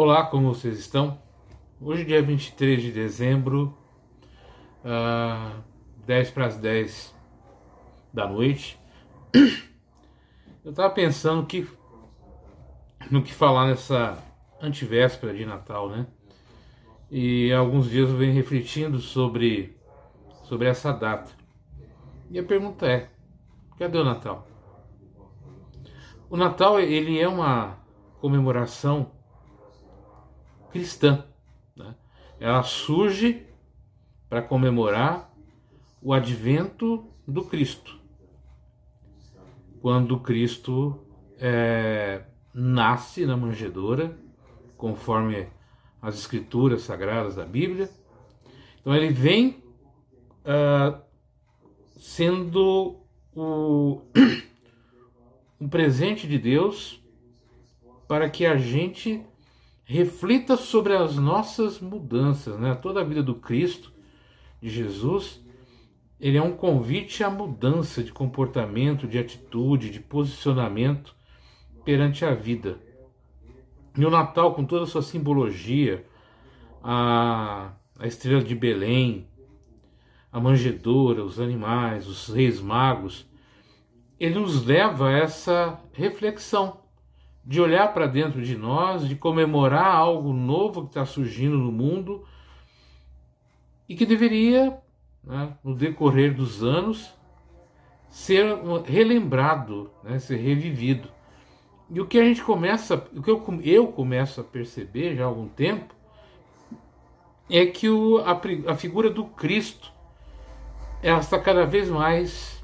Olá, como vocês estão? Hoje, dia 23 de dezembro, uh, 10 para as 10 da noite. Eu estava pensando que, no que falar nessa antivéspera de Natal, né? E alguns dias eu venho refletindo sobre, sobre essa data. E a pergunta é: cadê o Natal? O Natal ele é uma comemoração cristã. Né? Ela surge para comemorar o advento do Cristo. Quando Cristo é, nasce na manjedoura, conforme as escrituras sagradas da Bíblia. Então ele vem uh, sendo o, um presente de Deus para que a gente reflita sobre as nossas mudanças, né? Toda a vida do Cristo, de Jesus, ele é um convite à mudança de comportamento, de atitude, de posicionamento perante a vida. E o Natal, com toda a sua simbologia, a, a estrela de Belém, a manjedoura, os animais, os reis magos, ele nos leva a essa reflexão de olhar para dentro de nós, de comemorar algo novo que está surgindo no mundo e que deveria, né, no decorrer dos anos, ser relembrado, né, ser revivido. E o que a gente começa, o que eu, eu começo a perceber já há algum tempo, é que o, a, a figura do Cristo ela está cada vez mais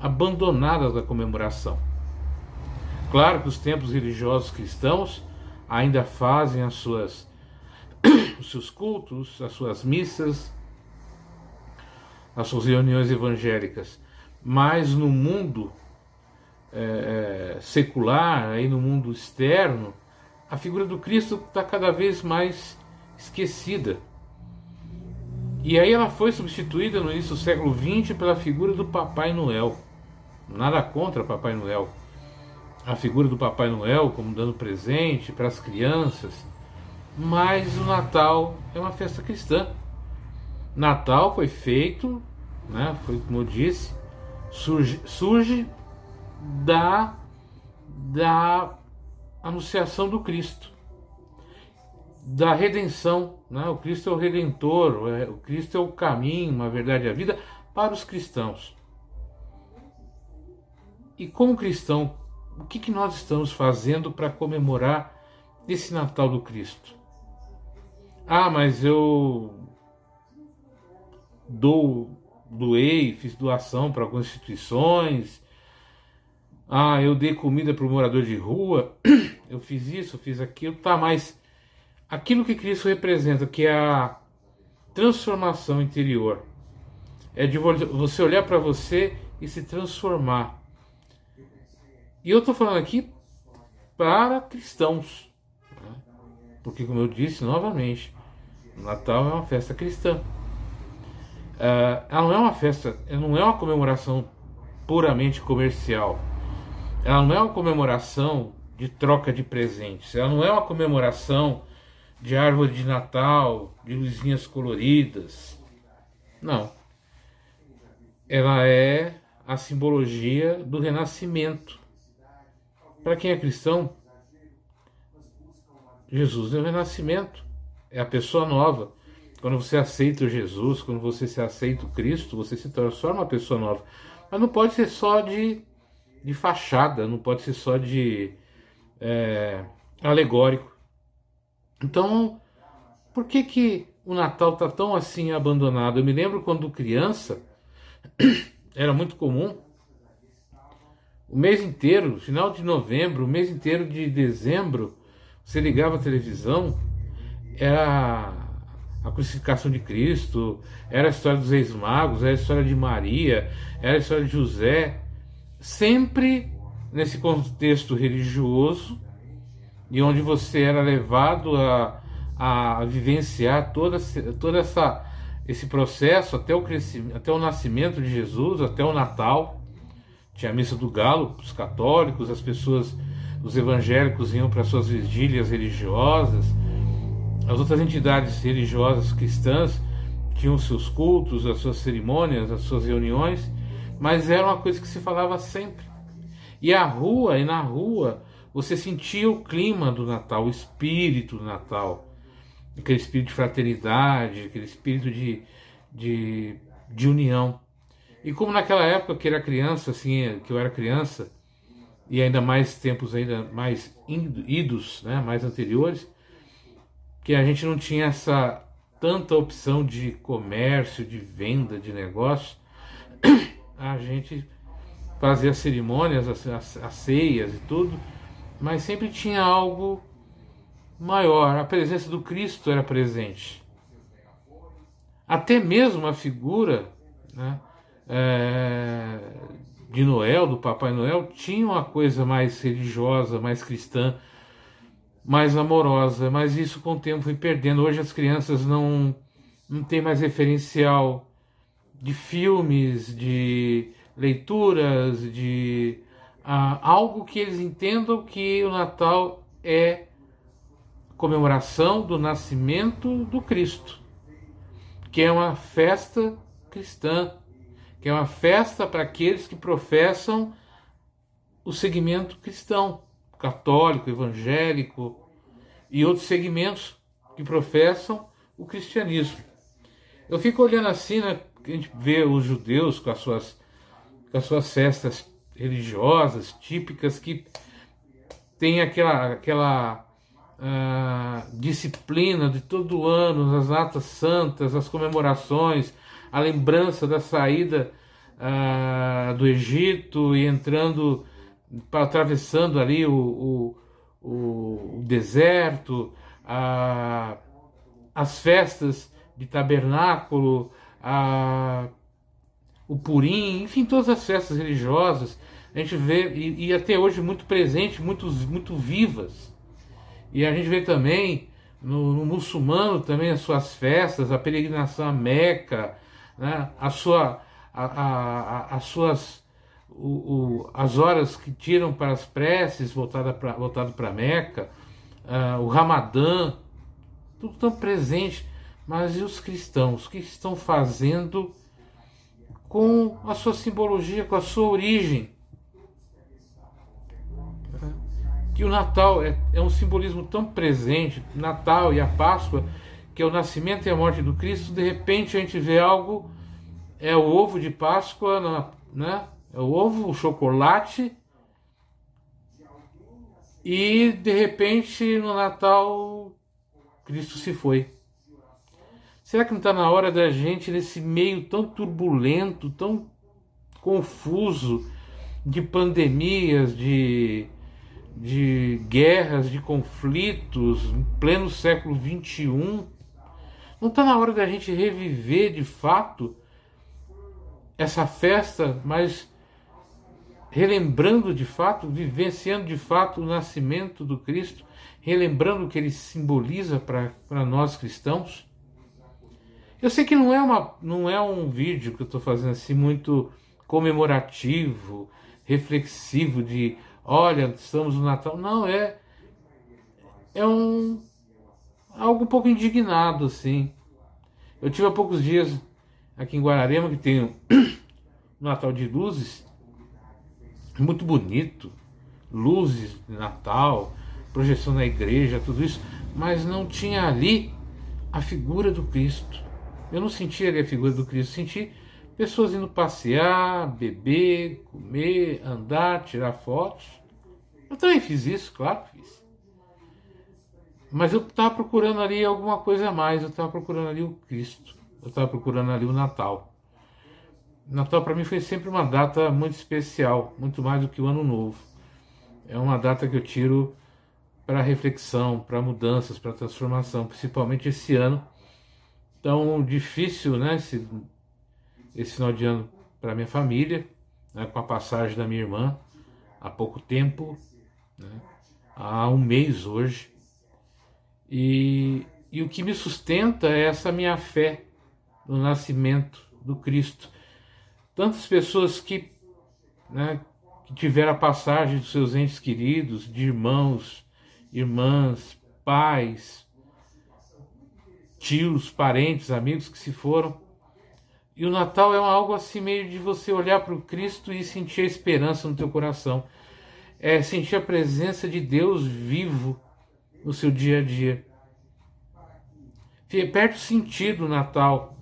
abandonada da comemoração. Claro que os templos religiosos cristãos ainda fazem as suas, os seus cultos, as suas missas, as suas reuniões evangélicas, mas no mundo é, é secular, aí no mundo externo, a figura do Cristo está cada vez mais esquecida. E aí ela foi substituída no início do século XX pela figura do Papai Noel. Nada contra Papai Noel a figura do Papai Noel como dando presente para as crianças, mas o Natal é uma festa cristã. Natal foi feito, né, foi como eu disse, surge, surge da, da anunciação do Cristo, da redenção. Né? O Cristo é o redentor, o Cristo é o caminho, a verdade e a vida para os cristãos. E como cristão o que, que nós estamos fazendo para comemorar esse Natal do Cristo? Ah, mas eu dou, doei, fiz doação para algumas instituições. Ah, eu dei comida para o morador de rua. Eu fiz isso, eu fiz aquilo. Tá, mas aquilo que Cristo representa, que é a transformação interior, é de você olhar para você e se transformar. E eu estou falando aqui para cristãos. Né? Porque, como eu disse novamente, Natal é uma festa cristã. Uh, ela não é uma festa, não é uma comemoração puramente comercial. Ela não é uma comemoração de troca de presentes. Ela não é uma comemoração de árvore de Natal, de luzinhas coloridas. Não. Ela é a simbologia do renascimento para quem é cristão, Jesus é o renascimento, é a pessoa nova. Quando você aceita Jesus, quando você se aceita o Cristo, você se transforma uma pessoa nova. Mas não pode ser só de, de fachada, não pode ser só de é, alegórico. Então, por que, que o Natal está tão assim abandonado? Eu me lembro quando criança, era muito comum o mês inteiro, final de novembro, o mês inteiro de dezembro, você ligava a televisão, era a crucificação de Cristo, era a história dos reis magos, era a história de Maria, era a história de José, sempre nesse contexto religioso e onde você era levado a, a vivenciar toda, toda essa esse processo até o crescimento, até o nascimento de Jesus, até o Natal. Tinha a missa do galo os católicos, as pessoas os evangélicos iam para suas vigílias religiosas, as outras entidades religiosas cristãs tinham seus cultos, as suas cerimônias, as suas reuniões, mas era uma coisa que se falava sempre. E a rua, e na rua, você sentia o clima do Natal, o espírito do Natal, aquele espírito de fraternidade, aquele espírito de, de, de união. E como naquela época que era criança, assim, que eu era criança, e ainda mais tempos ainda mais idos, né, mais anteriores, que a gente não tinha essa tanta opção de comércio, de venda, de negócio, a gente fazia cerimônias, as, as, as ceias e tudo, mas sempre tinha algo maior. A presença do Cristo era presente. Até mesmo a figura né, é, de Noel, do Papai Noel, tinha uma coisa mais religiosa, mais cristã, mais amorosa, mas isso com o tempo foi perdendo. Hoje as crianças não, não têm mais referencial de filmes, de leituras, de ah, algo que eles entendam que o Natal é comemoração do nascimento do Cristo, que é uma festa cristã, que é uma festa para aqueles que professam o segmento cristão, católico, evangélico e outros segmentos que professam o cristianismo. Eu fico olhando assim, né, a gente vê os judeus com as suas, com as suas festas religiosas típicas que tem aquela, aquela uh, disciplina de todo ano, as datas santas, as comemorações, a lembrança da saída uh, do Egito e entrando, atravessando ali o, o, o, deserto, as festas de tabernáculo, o Purim, enfim, todas as festas religiosas, a gente vê, e, e até hoje muito presente, muito, muito vivas. E a gente vê também no, no, muçulmano também as suas festas, a peregrinação a Meca, né? a sua, a, a, as suas o, o, as horas que tiram para as preces voltada para voltado para Meca, uh, o Ramadã, tudo tão presente. Mas e os cristãos? O que estão fazendo com a sua simbologia, com a sua origem? que o Natal é, é um simbolismo tão presente, Natal e a Páscoa, que é o nascimento e a morte do Cristo, de repente a gente vê algo, é o ovo de Páscoa, né? É o ovo, o chocolate, e de repente no Natal Cristo se foi. Será que não está na hora da gente, nesse meio tão turbulento, tão confuso, de pandemias, de de guerras, de conflitos, em pleno século XXI. Não está na hora da gente reviver de fato essa festa, mas relembrando de fato, vivenciando de fato o nascimento do Cristo, relembrando o que ele simboliza para nós cristãos? Eu sei que não é, uma, não é um vídeo que eu estou fazendo assim muito comemorativo, reflexivo de olha, estamos no Natal. Não, é. É um. Algo um pouco indignado, assim. Eu tive há poucos dias aqui em Guararema, que tem um Natal de luzes, muito bonito, luzes de Natal, projeção na igreja, tudo isso, mas não tinha ali a figura do Cristo. Eu não senti ali a figura do Cristo, senti pessoas indo passear, beber, comer, andar, tirar fotos. Eu também fiz isso, claro que fiz. Mas eu estava procurando ali alguma coisa a mais, eu estava procurando ali o Cristo, eu estava procurando ali o Natal. Natal para mim foi sempre uma data muito especial, muito mais do que o Ano Novo. É uma data que eu tiro para reflexão, para mudanças, para transformação, principalmente esse ano tão difícil, né? Esse, esse final de ano para minha família, né, com a passagem da minha irmã há pouco tempo né? há um mês hoje. E, e o que me sustenta é essa minha fé no nascimento do Cristo. Tantas pessoas que, né, que tiveram a passagem dos seus entes queridos, de irmãos, irmãs, pais, tios, parentes, amigos que se foram. E o Natal é algo assim meio de você olhar para o Cristo e sentir a esperança no teu coração. É sentir a presença de Deus vivo no seu dia a dia. Perde o sentido o Natal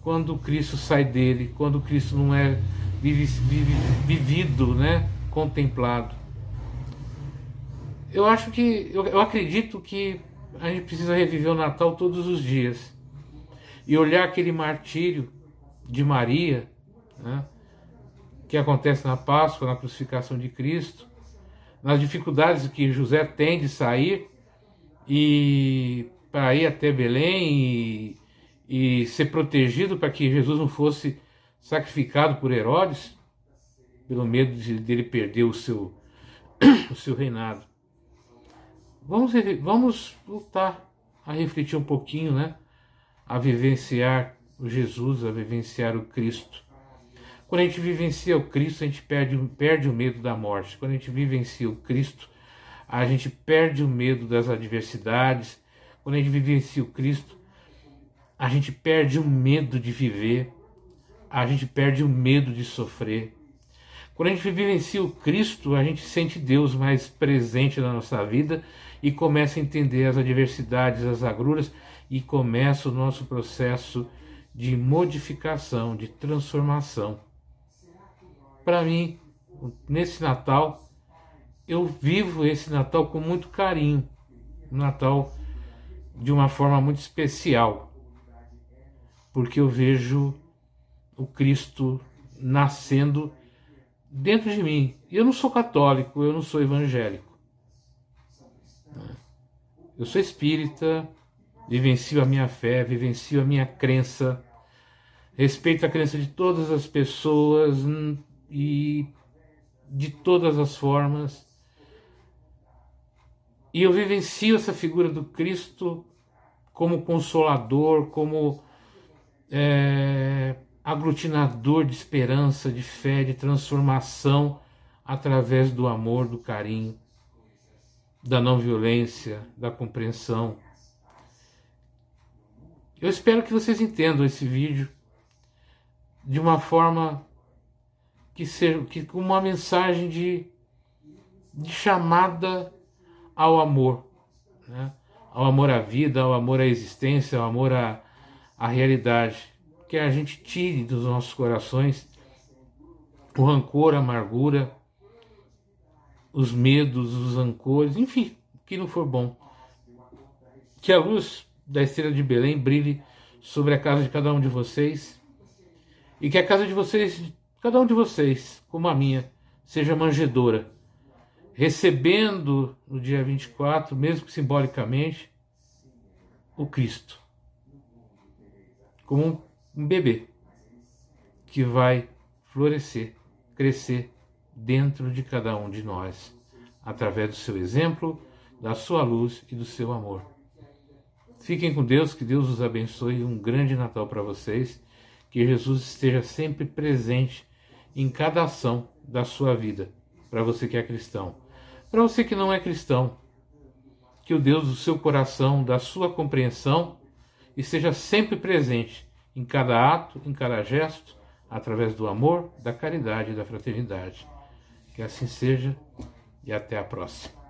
quando Cristo sai dele, quando Cristo não é vivido, né? contemplado. Eu acho que, eu, eu acredito que a gente precisa reviver o Natal todos os dias e olhar aquele martírio de Maria, né, que acontece na Páscoa, na crucificação de Cristo, nas dificuldades que José tem de sair e para ir até Belém e, e ser protegido para que Jesus não fosse sacrificado por Herodes, pelo medo de dele perder o seu, o seu reinado. Vamos, vamos voltar a refletir um pouquinho, né? A vivenciar o Jesus, a vivenciar o Cristo. Quando a gente vivencia o Cristo, a gente perde, perde o medo da morte. Quando a gente vivencia o Cristo, a gente perde o medo das adversidades. Quando a gente vivencia o Cristo, a gente perde o medo de viver, a gente perde o medo de sofrer. Quando a gente vivencia o Cristo, a gente sente Deus mais presente na nossa vida e começa a entender as adversidades, as agruras e começa o nosso processo de modificação, de transformação. Para mim, nesse Natal, eu vivo esse Natal com muito carinho. Um Natal de uma forma muito especial, porque eu vejo o Cristo nascendo dentro de mim. Eu não sou católico, eu não sou evangélico. Eu sou espírita, vivencio a minha fé, vivencio a minha crença, respeito a crença de todas as pessoas hum, e de todas as formas. E eu vivencio essa figura do Cristo como consolador, como é, aglutinador de esperança, de fé, de transformação através do amor, do carinho, da não violência, da compreensão. Eu espero que vocês entendam esse vídeo de uma forma que seja que com uma mensagem de, de chamada ao amor, né? ao amor à vida, ao amor à existência, ao amor à, à realidade que a gente tire dos nossos corações o rancor, a amargura, os medos, os rancores, enfim, que não for bom. Que a luz da estrela de Belém brilhe sobre a casa de cada um de vocês e que a casa de vocês, cada um de vocês, como a minha, seja manjedora, recebendo no dia 24, mesmo que simbolicamente, o Cristo. Como um bebê que vai florescer, crescer dentro de cada um de nós, através do seu exemplo, da sua luz e do seu amor. Fiquem com Deus, que Deus os abençoe. Um grande Natal para vocês. Que Jesus esteja sempre presente em cada ação da sua vida, para você que é cristão. Para você que não é cristão, que o Deus do seu coração, da sua compreensão, esteja sempre presente em cada ato, em cada gesto, através do amor, da caridade e da fraternidade. Que assim seja e até a próxima.